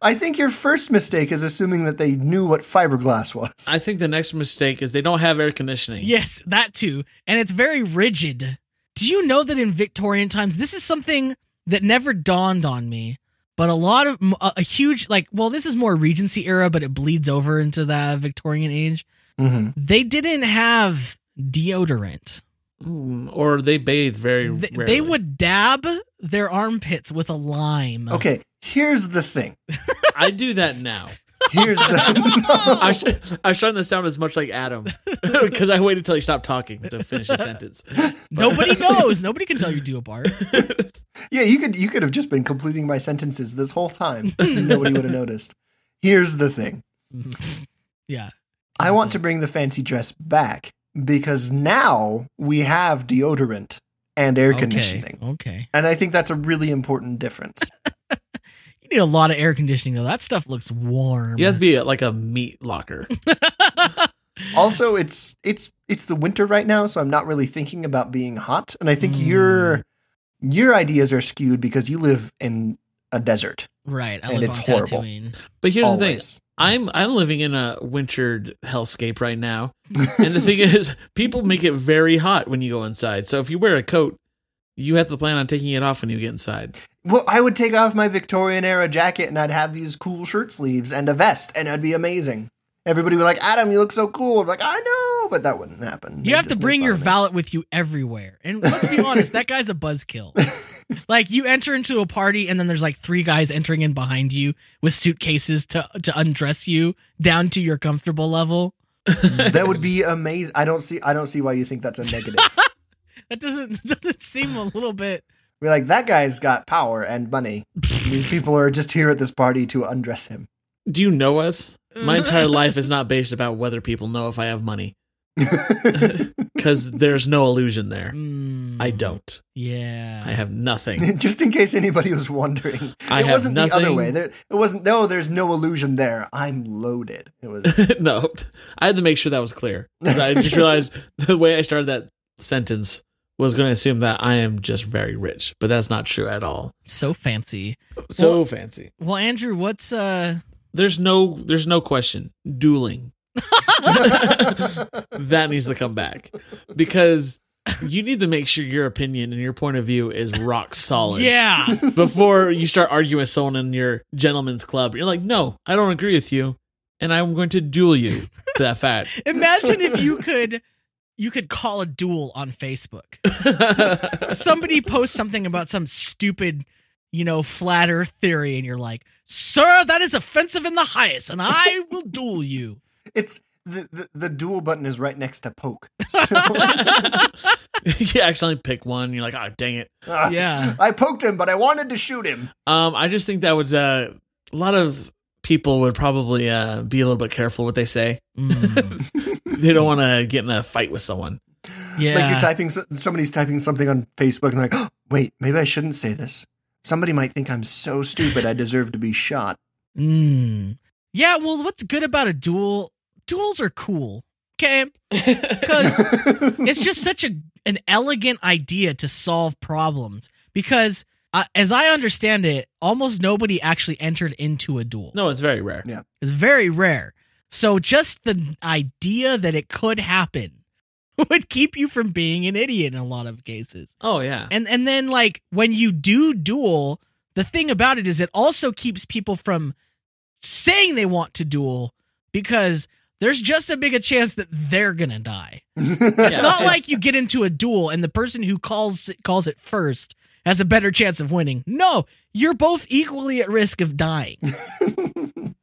[SPEAKER 3] I think your first mistake is assuming that they knew what fiberglass was.
[SPEAKER 2] I think the next mistake is they don't have air conditioning.
[SPEAKER 1] Yes, that too. And it's very rigid. Do you know that in Victorian times, this is something that never dawned on me, but a lot of a, a huge like, well, this is more Regency era, but it bleeds over into the Victorian age.
[SPEAKER 3] Mhm.
[SPEAKER 1] They didn't have deodorant.
[SPEAKER 2] Mm, or they bathe very
[SPEAKER 1] Th-
[SPEAKER 2] rarely.
[SPEAKER 1] they would dab their armpits with a lime.
[SPEAKER 3] Okay, here's the thing.
[SPEAKER 2] I do that now.
[SPEAKER 3] Here's the
[SPEAKER 2] I, was, I was trying to sound as much like Adam because I waited till he stopped talking to finish his sentence.
[SPEAKER 1] Nobody knows. Nobody can tell you do a part.
[SPEAKER 3] Yeah, you could you could have just been completing my sentences this whole time. and Nobody would have noticed. Here's the thing.
[SPEAKER 1] yeah.
[SPEAKER 3] I want to bring the fancy dress back because now we have deodorant and air
[SPEAKER 1] Okay.
[SPEAKER 3] conditioning.
[SPEAKER 1] Okay.
[SPEAKER 3] And I think that's a really important difference.
[SPEAKER 1] You need a lot of air conditioning though. That stuff looks warm.
[SPEAKER 2] You have to be like a meat locker.
[SPEAKER 3] also, it's it's it's the winter right now, so I'm not really thinking about being hot. And I think
[SPEAKER 1] Mm.
[SPEAKER 3] your your ideas are skewed because you live in a desert.
[SPEAKER 1] right. I
[SPEAKER 3] And
[SPEAKER 1] live
[SPEAKER 3] it's
[SPEAKER 1] on
[SPEAKER 3] horrible.
[SPEAKER 1] Tatooine.
[SPEAKER 2] But here's the thing. I'm I'm living in a wintered hellscape right now, and the thing is, people make it very hot when you go inside. So if you wear a coat, you have to plan on taking it off when you get inside.
[SPEAKER 3] Well, I would take off my Victorian era jacket and I'd have these cool shirt sleeves and a vest, and it'd be amazing. Everybody would be like, Adam, you look so cool. I'm like, I know, but that wouldn't happen.
[SPEAKER 1] You
[SPEAKER 3] They'd
[SPEAKER 1] have to bring your valet with you everywhere. And let's be honest, that guy's a buzzkill. like you enter into a party and then there's like three guys entering in behind you with suitcases to to undress you down to your comfortable level.
[SPEAKER 3] That would be amazing. I don't see. I don't see why you think that's a negative.
[SPEAKER 1] That doesn't doesn't seem a little bit
[SPEAKER 3] We're like that guy's got power and money. These people are just here at this party to undress him.
[SPEAKER 2] Do you know us? My entire life is not based about whether people know if I have money, because there's no illusion there.
[SPEAKER 1] mm,
[SPEAKER 2] I don't.
[SPEAKER 1] Yeah.
[SPEAKER 2] I have nothing.
[SPEAKER 3] just in case anybody was wondering,
[SPEAKER 2] I
[SPEAKER 3] it
[SPEAKER 2] have
[SPEAKER 3] wasn't the other way. There, it wasn't. No, there's no illusion there. I'm loaded. It was.
[SPEAKER 2] no, I had to make sure that was clear. 'Cause I just realized the way I started that sentence was going to assume that I am just very rich, but that's not true at all.
[SPEAKER 1] so fancy.
[SPEAKER 2] So
[SPEAKER 1] Well-
[SPEAKER 2] fancy.
[SPEAKER 1] Well, Andrew, what's uh
[SPEAKER 2] There's no, there's no question. Dueling. that needs to come back because you need to make sure your opinion and your point of view is rock solid.
[SPEAKER 1] Yeah.
[SPEAKER 2] Before you start arguing with someone in your gentleman's club, you're like, no, I don't agree with you, and I'm going to duel you to that fact.
[SPEAKER 1] Imagine if you could you could call a duel on Facebook. Somebody posts something about some stupid, you know, flat earth theory and you're like, "Sir, that is offensive in the highest and I will duel you."
[SPEAKER 3] it's the, the the duel button is right next to poke. So,
[SPEAKER 2] you accidentally pick one. You're like, oh, dang it.
[SPEAKER 3] ah,
[SPEAKER 1] Yeah.
[SPEAKER 3] I poked him, but I wanted to shoot him.
[SPEAKER 2] Um, I just think that was uh, a lot of people would probably uh, be a little bit careful what they say.
[SPEAKER 1] Mm,
[SPEAKER 2] They don't want to get in a fight with someone.
[SPEAKER 1] yeah.
[SPEAKER 3] Like you're typing, somebody's typing something on Facebook, and they're like, oh, Wait, maybe I shouldn't say this. Somebody might think I'm so stupid I deserve to be shot.
[SPEAKER 1] Mm. Yeah, well, what's good about a duel? Duels are cool. Okay, because it's just such a an elegant idea to solve problems. Because uh, as I understand it, almost nobody actually entered into a duel.
[SPEAKER 2] no, it's very rare.
[SPEAKER 3] Yeah.
[SPEAKER 1] It's very rare. So just the idea that it could happen would keep you from being an idiot in a lot of cases.
[SPEAKER 2] Oh yeah.
[SPEAKER 1] And and then like when you do duel, the thing about it is it also keeps people from saying they want to duel because there's just a big a chance that they're gonna die. It's
[SPEAKER 2] Yeah,
[SPEAKER 1] not
[SPEAKER 2] it's-
[SPEAKER 1] like you get into a duel and the person who calls calls it first has a better chance of winning. No, you're both equally at risk of dying.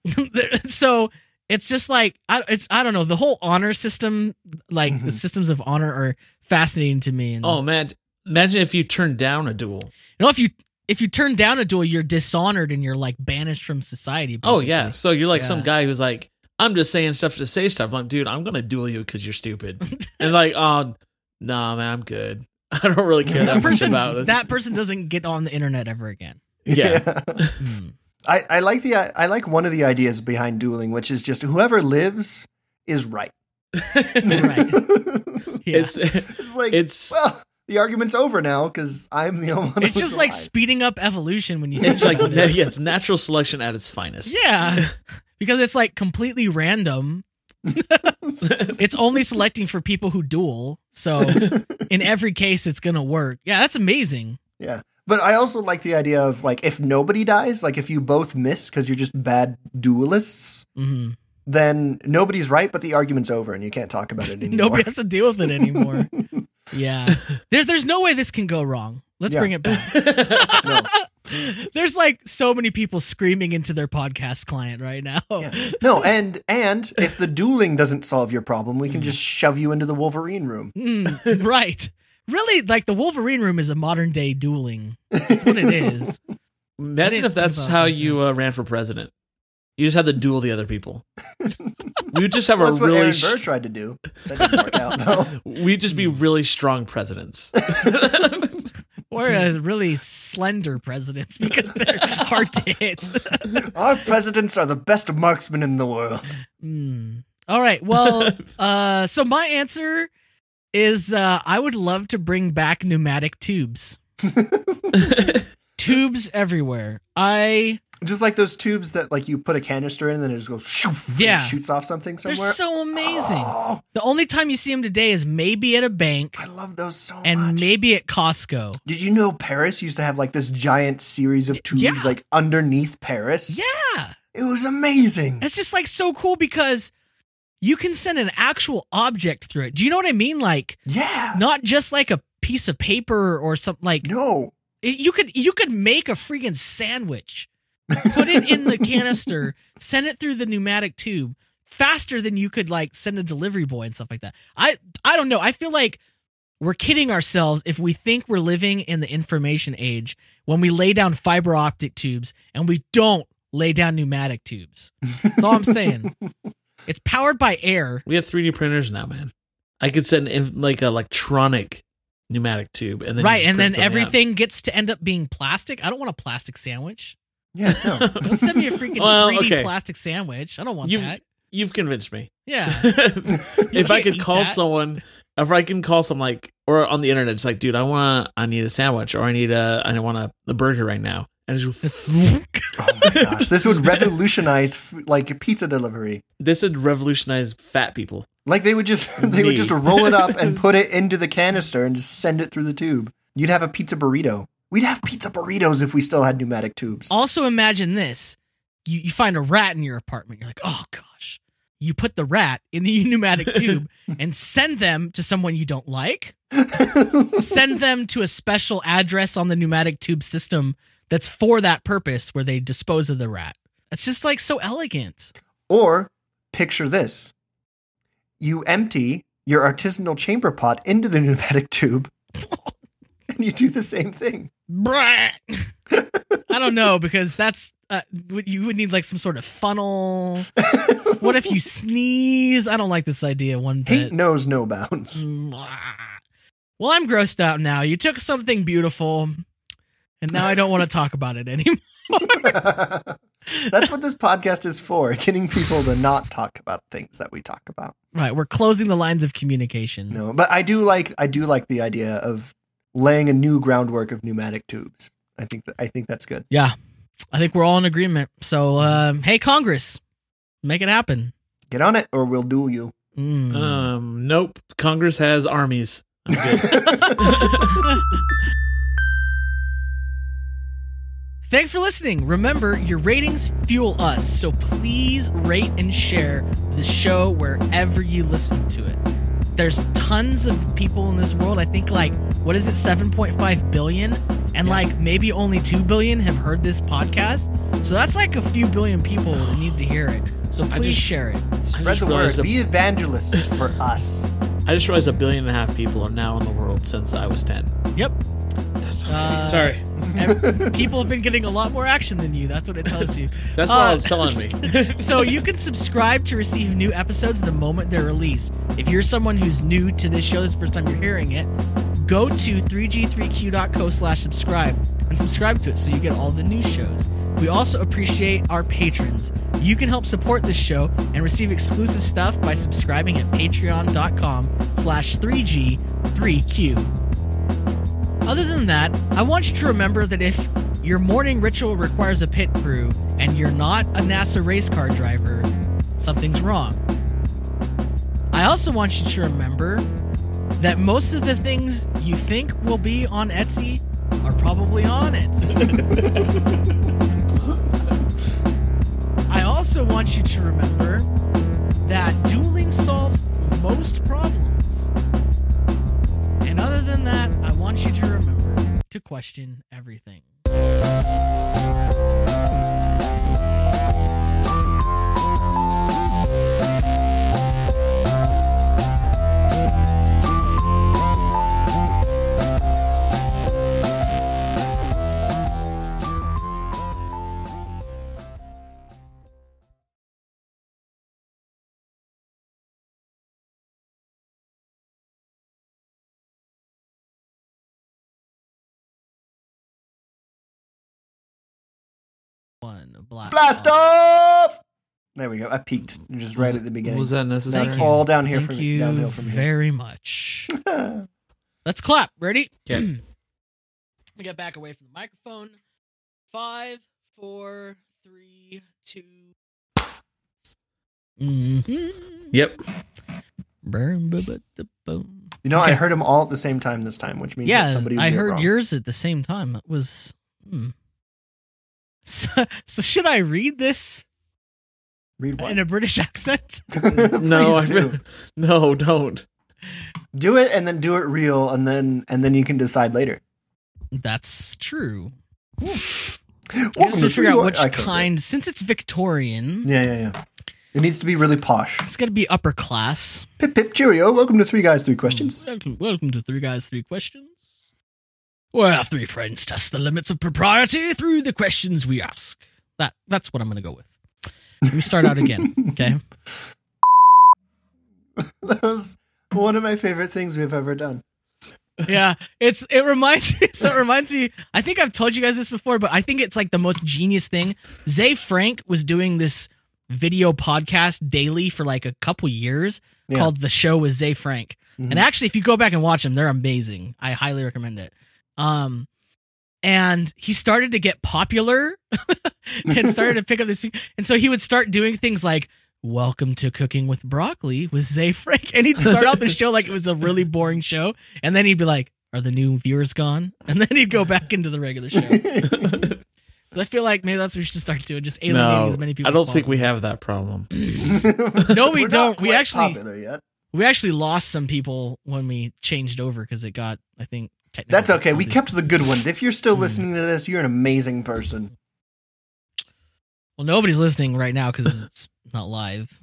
[SPEAKER 1] so it's just like I, it's I don't know the whole honor system, like the
[SPEAKER 3] Mhm.
[SPEAKER 1] systems of honor, are fascinating to me. And
[SPEAKER 2] Oh man, imagine if you turned down a duel.
[SPEAKER 1] you know if you if you turn down a duel, you're dishonored and you're like banished from society.
[SPEAKER 2] Oh yeah. So you're like some guy who's like, I'm just saying stuff to say stuff. I'm like, dude, I'm gonna duel you because you're stupid. and like, oh, nah, man, I'm good. I don't really care that
[SPEAKER 1] that
[SPEAKER 2] much
[SPEAKER 1] person
[SPEAKER 2] about this.
[SPEAKER 1] that person doesn't get on the internet ever again.
[SPEAKER 2] Yeah.
[SPEAKER 1] Hmm.
[SPEAKER 3] I, I like the I like one of the ideas behind dueling, which is just whoever lives is right.
[SPEAKER 1] Right. Yeah.
[SPEAKER 2] It's
[SPEAKER 3] It's like
[SPEAKER 2] it's
[SPEAKER 3] well, the argument's over now because I'm the only one.
[SPEAKER 1] it's
[SPEAKER 3] who's
[SPEAKER 1] just like speeding up evolution when you. think
[SPEAKER 2] it's like
[SPEAKER 1] about
[SPEAKER 2] na-
[SPEAKER 1] it.
[SPEAKER 2] yeah, it's natural selection at its finest.
[SPEAKER 1] yeah, because it's like completely random. It's only selecting for people who duel, so in every case, it's gonna work. Yeah, that's amazing.
[SPEAKER 3] yeah. But I also like the idea of like if nobody dies, like if you both miss because you're just bad duelists,
[SPEAKER 1] hmm
[SPEAKER 3] then nobody's right, but the argument's over and you can't talk about it anymore.
[SPEAKER 1] Nobody has to deal with it anymore. yeah, there's there's no way this can go wrong. Let's
[SPEAKER 3] Yeah.
[SPEAKER 1] bring it back.
[SPEAKER 3] No.
[SPEAKER 1] There's like so many people screaming into their podcast client right now.
[SPEAKER 3] Yeah. No, and and if the dueling doesn't solve your problem, we
[SPEAKER 1] Mm.
[SPEAKER 3] can just shove you into the Wolverine room.
[SPEAKER 1] Mm, right. Really, like the Wolverine room is a modern day dueling. That's what it is.
[SPEAKER 2] Imagine if that's how
[SPEAKER 1] that,
[SPEAKER 2] you uh, ran for president. You just had to duel the other people. we would just have
[SPEAKER 3] Well,
[SPEAKER 2] a
[SPEAKER 3] that's what
[SPEAKER 2] really.
[SPEAKER 3] Aaron Burr tried to do. That didn't work out though.
[SPEAKER 2] we'd just be really strong presidents.
[SPEAKER 1] Or as really slender presidents because they're hard to hit.
[SPEAKER 3] Our presidents are the best marksmen in the world.
[SPEAKER 1] Mm. All right. Well, uh, so my answer is uh, I would love to bring back pneumatic tubes. tubes everywhere. I
[SPEAKER 3] Just like those tubes that like you put a canister in and then it just goes shoof,
[SPEAKER 1] Yeah.
[SPEAKER 3] shoots off something somewhere.
[SPEAKER 1] they're so amazing.
[SPEAKER 3] Oh,
[SPEAKER 1] The only time you see them today is maybe at a bank
[SPEAKER 3] I love those so
[SPEAKER 1] and
[SPEAKER 3] much.
[SPEAKER 1] And maybe at Costco.
[SPEAKER 3] Did you know Paris used to have like this giant series of tubes
[SPEAKER 1] Yeah.
[SPEAKER 3] like underneath Paris?
[SPEAKER 1] Yeah.
[SPEAKER 3] It was amazing.
[SPEAKER 1] It's just like so cool because you can send an actual object through it. Do you know what I mean? Like
[SPEAKER 3] Yeah.
[SPEAKER 1] not just like a piece of paper or something like
[SPEAKER 3] No.
[SPEAKER 1] you could you could make a freaking sandwich, put it in the canister, send it through the pneumatic tube faster than you could like send a delivery boy and stuff like that. I I don't know. I feel like we're kidding ourselves if we think we're living in the information age when we lay down fiber optic tubes and we don't lay down pneumatic tubes. That's all I'm saying. It's powered by air.
[SPEAKER 2] we have 3D printers now, man. I could send in like a electronic pneumatic tube, and then
[SPEAKER 1] right, and then
[SPEAKER 2] print something out.
[SPEAKER 1] everything gets to end up being plastic. I don't want a plastic sandwich.
[SPEAKER 3] Yeah, no.
[SPEAKER 1] Don't send me a freaking
[SPEAKER 2] Well,
[SPEAKER 1] 3D
[SPEAKER 2] okay.
[SPEAKER 1] plastic sandwich. I don't want
[SPEAKER 2] You've-
[SPEAKER 1] that.
[SPEAKER 2] You've convinced me.
[SPEAKER 1] Yeah.
[SPEAKER 2] if I could call
[SPEAKER 1] that.
[SPEAKER 2] someone, if I can call someone like, or on the internet, it's like, dude, I want, I need a sandwich, or I need a, I want a, a burger right now, and just,
[SPEAKER 3] Oh my gosh, this would revolutionize like pizza delivery.
[SPEAKER 2] this would revolutionize fat people.
[SPEAKER 3] Like they would just they would just roll it up and put it into the canister and just send it through the tube. You'd have a pizza burrito. We'd have pizza burritos if we still had pneumatic tubes.
[SPEAKER 1] also, imagine this: you you find a rat in your apartment. You're like, oh gosh. You put the rat in the pneumatic tube and send them to someone you don't like. Send them to a special address on the pneumatic tube system that's for that purpose, where they dispose of the rat. It's just like so elegant.
[SPEAKER 3] or picture this: you empty your artisanal chamber pot into the pneumatic tube, and you do the same thing.
[SPEAKER 1] I don't know because that's uh, you would need like some sort of funnel. What if you sneeze? I don't like this idea one bit.
[SPEAKER 3] Hate knows no bounds.
[SPEAKER 1] Well, I'm grossed out now. You took something beautiful, and now I don't want to talk about it anymore.
[SPEAKER 3] That's what this podcast is for, getting people to not talk about things that we talk about.
[SPEAKER 1] Right, we're closing the lines of communication.
[SPEAKER 3] No, but I do like I do like the idea of laying a new groundwork of pneumatic tubes. I think that, I think that's good.
[SPEAKER 1] Yeah, I think we're all in agreement. So, um, hey, Congress, make it happen.
[SPEAKER 3] Get on it, or we'll do you.
[SPEAKER 1] Mm.
[SPEAKER 2] Um, nope. Congress has armies.
[SPEAKER 1] Thanks for listening. Remember, your ratings fuel us, so please rate and share the show wherever you listen to it. There's tons of people in this world. I think like what is it, 7.5 billion, and like maybe only 2 billion have heard this podcast. So that's like a few billion people that need to hear it. So
[SPEAKER 2] I
[SPEAKER 1] please
[SPEAKER 2] just-
[SPEAKER 1] share it.
[SPEAKER 3] Spread the word.
[SPEAKER 2] a-
[SPEAKER 3] Be evangelists for us.
[SPEAKER 2] I just realized a billion and a half people are now in the world since I was 10.
[SPEAKER 1] Yep. Uh,
[SPEAKER 2] Sorry.
[SPEAKER 1] Ev- people have been getting a lot more action than you. That's what it tells you.
[SPEAKER 2] That's what
[SPEAKER 1] uh,
[SPEAKER 2] I was telling me.
[SPEAKER 1] so you can subscribe to receive new episodes the moment they're released. If you're someone who's new to this show, this is the first time you're hearing it, go to 3g3q.co slash subscribe and subscribe to it so you get all the new shows. We also appreciate our patrons. You can help support this show and receive exclusive stuff by subscribing at patreon.com slash 3g3q. Other than that, I want you to remember that if your morning ritual requires a pit crew and you're not a NASCAR race car driver, something's wrong. I also want you to remember that most of the things you think will be on Etsy are probably on Etsy. I also want you to remember that dueling solves most problems. And other than that, want you to remember to question everything. One blast.
[SPEAKER 3] Blast off! There we go. I peaked just right
[SPEAKER 2] Was
[SPEAKER 3] at the beginning.
[SPEAKER 2] Was that necessary?
[SPEAKER 1] Thank you.
[SPEAKER 3] all down here
[SPEAKER 1] Thank
[SPEAKER 3] from
[SPEAKER 1] you
[SPEAKER 3] downhill from here.
[SPEAKER 1] very much. Let's clap. Ready?
[SPEAKER 2] Okay.
[SPEAKER 1] Let me get back away from the microphone. Five, four, three, two. Mm-hmm.
[SPEAKER 2] Yep.
[SPEAKER 1] Burn, bu- bu- the boom.
[SPEAKER 3] You know, I heard them all at the same time this time, which means
[SPEAKER 1] Yeah,
[SPEAKER 3] that somebody would
[SPEAKER 1] I
[SPEAKER 3] get it
[SPEAKER 1] heard
[SPEAKER 3] wrong.
[SPEAKER 1] yours at the same time. It was. Hmm. So, so should I read this
[SPEAKER 3] Read what?
[SPEAKER 1] in a British accent?
[SPEAKER 2] No, I
[SPEAKER 3] do.
[SPEAKER 2] feel, no, don't.
[SPEAKER 3] do it and then do it real, and then and then you can decide later.
[SPEAKER 1] That's true. I
[SPEAKER 3] Welcome
[SPEAKER 1] have to
[SPEAKER 3] to
[SPEAKER 1] figure out which
[SPEAKER 3] Wi- okay,
[SPEAKER 1] kind. Since it's Victorian,
[SPEAKER 3] Yeah, yeah, yeah. It needs to be really posh.
[SPEAKER 1] it's got to be upper class.
[SPEAKER 3] Pip pip cheerio. Welcome to Three Guys, Three Questions.
[SPEAKER 1] Welcome, welcome to Three Guys, Three Questions. Where three friends test the limits of propriety through the questions we ask. That that's what I'm going to go with. Let me start out again, okay?
[SPEAKER 3] That was one of my favorite things we've ever done.
[SPEAKER 1] yeah, it's it reminds me. So it reminds me. I think I've told you guys this before, but I think it's like the most genius thing. Ze Frank was doing this video podcast daily for like a couple years
[SPEAKER 3] Yeah.
[SPEAKER 1] called "The Show with Ze Frank."
[SPEAKER 3] Mhm.
[SPEAKER 1] And actually, if you go back and watch them, they're amazing. I highly recommend it. Um, and he started to get popular and started to pick up this. And so he would start doing things like "Welcome to Cooking with Broccoli" with Ze Frank, and he'd start out the show like it was a really boring show, and then he'd be like, "Are the new viewers gone?" And then he'd go back into the regular show. I feel like maybe that's what we should start doing, just alienating
[SPEAKER 2] No,
[SPEAKER 1] as many people.
[SPEAKER 2] I don't
[SPEAKER 1] as
[SPEAKER 2] think we have that problem.
[SPEAKER 1] No, we
[SPEAKER 3] We're
[SPEAKER 1] don't. We
[SPEAKER 3] quite
[SPEAKER 1] actually-
[SPEAKER 3] popular yet.
[SPEAKER 1] We actually lost some people when we changed over because it got, I think, technical.
[SPEAKER 3] That's okay. We kept the good ones. If you're still
[SPEAKER 1] Hmm.
[SPEAKER 3] listening to this, you're an amazing person.
[SPEAKER 1] Well, nobody's listening right now because it's not live.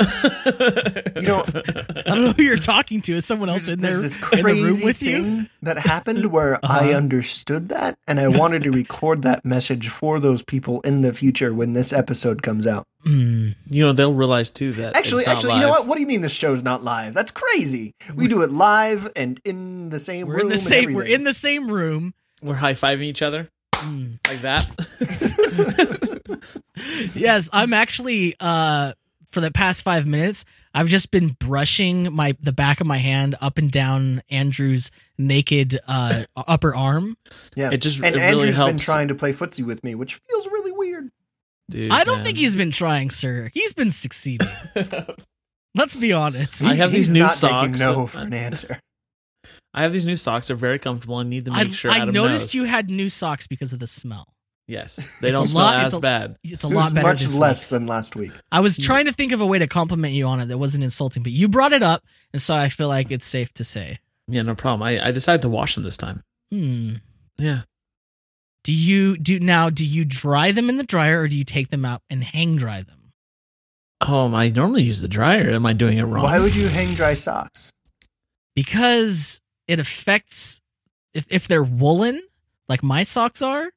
[SPEAKER 3] You know,
[SPEAKER 1] I don't know who you're talking to. Is someone else in there
[SPEAKER 3] there's this
[SPEAKER 1] in the room
[SPEAKER 3] crazy
[SPEAKER 1] with you?
[SPEAKER 3] thing that happened where I
[SPEAKER 1] Uh-huh.
[SPEAKER 3] understood that, and I wanted to record that message for those people in the future when this episode comes out.
[SPEAKER 1] Hmm.
[SPEAKER 2] you know, they'll realize too that
[SPEAKER 3] Actually,
[SPEAKER 2] it's not
[SPEAKER 3] actually, you know what? What do you mean this show's not live? That's crazy. We do it live and in the same
[SPEAKER 1] We're
[SPEAKER 3] room.
[SPEAKER 1] in the same. We're in the same room.
[SPEAKER 2] We're high fiving each other
[SPEAKER 1] Hmm.
[SPEAKER 2] like that.
[SPEAKER 1] yes, I'm actually uh for the past five minutes, I've just been brushing my the back of my hand up and down Andrew's naked uh upper arm.
[SPEAKER 3] yeah.
[SPEAKER 2] It just
[SPEAKER 3] and
[SPEAKER 2] it really
[SPEAKER 3] Andrew's been trying to play footsie with me, which feels really weird.
[SPEAKER 2] Dude,
[SPEAKER 1] I don't
[SPEAKER 2] man.
[SPEAKER 1] think he's been trying, sir. He's been succeeding. Let's be honest.
[SPEAKER 2] I have these new
[SPEAKER 3] not
[SPEAKER 2] socks.
[SPEAKER 3] No for an answer.
[SPEAKER 2] I have these new socks. They're very comfortable. I need to
[SPEAKER 1] I,
[SPEAKER 2] make sure
[SPEAKER 1] I
[SPEAKER 2] Adam
[SPEAKER 1] noticed
[SPEAKER 2] knows.
[SPEAKER 1] you had new socks because of the smell.
[SPEAKER 2] Yes, they
[SPEAKER 1] It's
[SPEAKER 2] don't
[SPEAKER 1] a
[SPEAKER 2] smell
[SPEAKER 1] lot-
[SPEAKER 2] as
[SPEAKER 1] it's a-
[SPEAKER 2] bad.
[SPEAKER 1] It's a
[SPEAKER 3] It was
[SPEAKER 1] lot better.
[SPEAKER 3] much
[SPEAKER 1] this
[SPEAKER 3] less
[SPEAKER 1] week.
[SPEAKER 3] than last week.
[SPEAKER 1] I was trying to think of a way to compliment you on it that wasn't insulting, but you brought it up, and so I feel like it's safe to say.
[SPEAKER 2] Yeah, no problem. I, I decided to wash them this time.
[SPEAKER 1] Hmm.
[SPEAKER 2] Yeah.
[SPEAKER 1] Do you do now? Do you dry them in the dryer, or do you take them out and hang dry them?
[SPEAKER 2] Oh, I normally use the dryer. Am I doing it wrong?
[SPEAKER 3] Why would you hang dry socks?
[SPEAKER 1] Because it affects if if they're woolen, like my socks are.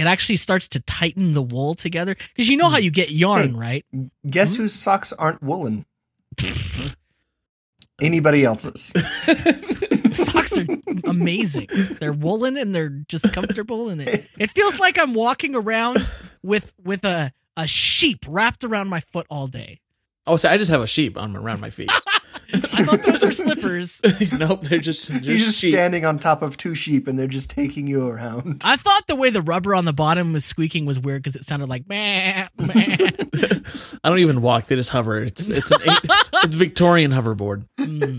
[SPEAKER 1] It actually starts to tighten the wool together because you know how you get yarn,
[SPEAKER 3] Hey.
[SPEAKER 1] right?
[SPEAKER 3] Guess
[SPEAKER 1] Hmm?
[SPEAKER 3] whose socks aren't woolen? Anybody else's.
[SPEAKER 1] socks are amazing. They're woolen and they're just comfortable, and it, it feels like I'm walking around with with a a sheep wrapped around my foot all day.
[SPEAKER 2] oh, so I just have a sheep on around my feet.
[SPEAKER 1] I thought those were slippers.
[SPEAKER 2] nope, they're just just,
[SPEAKER 3] You're just
[SPEAKER 2] sheep.
[SPEAKER 3] standing on top of two sheep and they're just taking you around.
[SPEAKER 1] I thought the way the rubber on the bottom was squeaking was weird because it sounded like meh, meh.
[SPEAKER 2] I don't even walk; they just hover. It's it's an eight, it's Victorian hoverboard.
[SPEAKER 1] Hmm,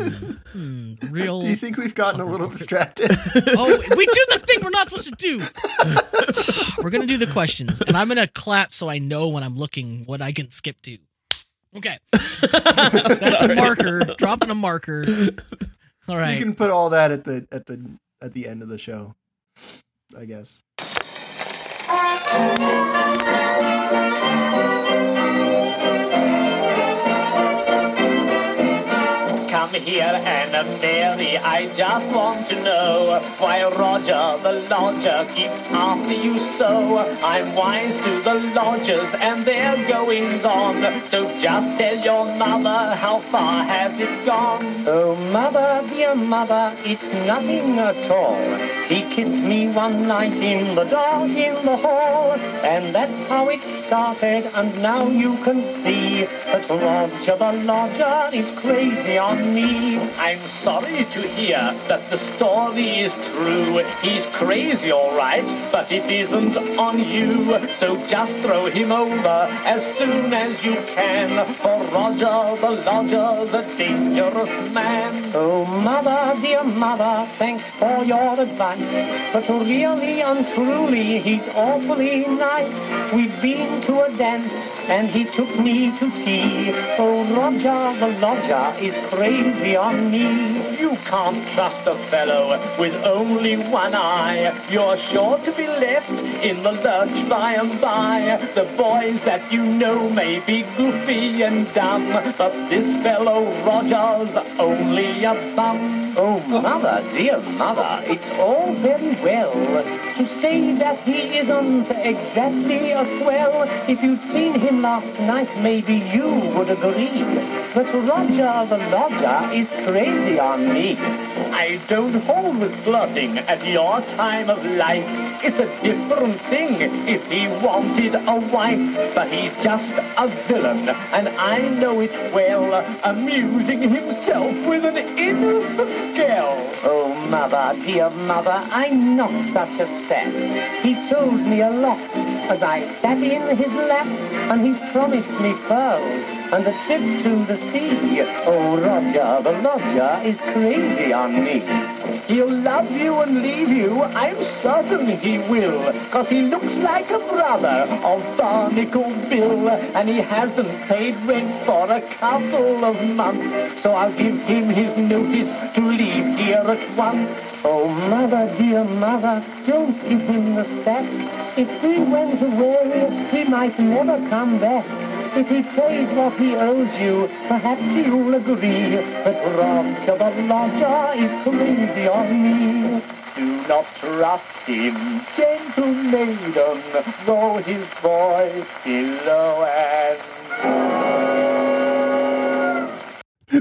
[SPEAKER 1] hmm, real.
[SPEAKER 3] Do you think we've gotten a little distracted?
[SPEAKER 1] Oh, we do the thing we're not supposed to do. we're gonna do the questions, and I'm gonna clap so I know when I'm looking what I can skip to. Okay, that's a marker. Dropping a marker. All right.
[SPEAKER 3] You can put all that at the at the at the end of the show. I guess.
[SPEAKER 4] Here, Anna Mary, I just want to know why Roger the lodger keeps after you so. I'm wise to the lodgers and their goings on, so just tell your mother how far has it gone. Oh, mother, dear mother, it's nothing at all. He kissed me one night in the dark in the hall, and that's how it started, and now you can see that Roger the lodger is crazy on me. I'm sorry to hear that the story is true. He's crazy, all right, but it isn't on you. So just throw him over as soon as you can. For Roger the lodger, the dangerous man. Oh, mother, dear mother, thanks for your advice. But really and truly, he's awfully nice. We've been to a dance and he took me to tea. Oh, Roger the lodger is crazy on me. You can't trust a fellow with only one eye. You're sure to be left in the lurch by and by. The boys that you know may be goofy and dumb, but this fellow Roger's only a bum. Oh, mother, dear mother, it's all very well to say that he isn't exactly a swell. If you'd seen him last night, maybe you would agree. But Roger the lodger is crazy on me. I don't hold with flirting at your time of life. It's a different thing if he wanted a wife. But he's just a villain, and I know it well, amusing himself with an innocent girl. Oh, mother, dear mother, I'm not such a sap. He told me a lot as I sat in his lap, and he's promised me pearls and a trip to the sea. Oh, Roger the lodger is crazy on me. He'll love you and leave you, I'm certain he will, cause he looks like a brother of Barnacle Bill, and he hasn't paid rent for a couple of months, so I'll give him his notice to leave here at once. Oh, mother, dear mother, don't give him the sack. If he went away, he might never come back. If he pays what he owes you, perhaps you'll agree that Roger the is crazy on me. Do not trust him, gentle maiden, though his voice is low and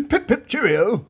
[SPEAKER 3] Pip pip cheerio.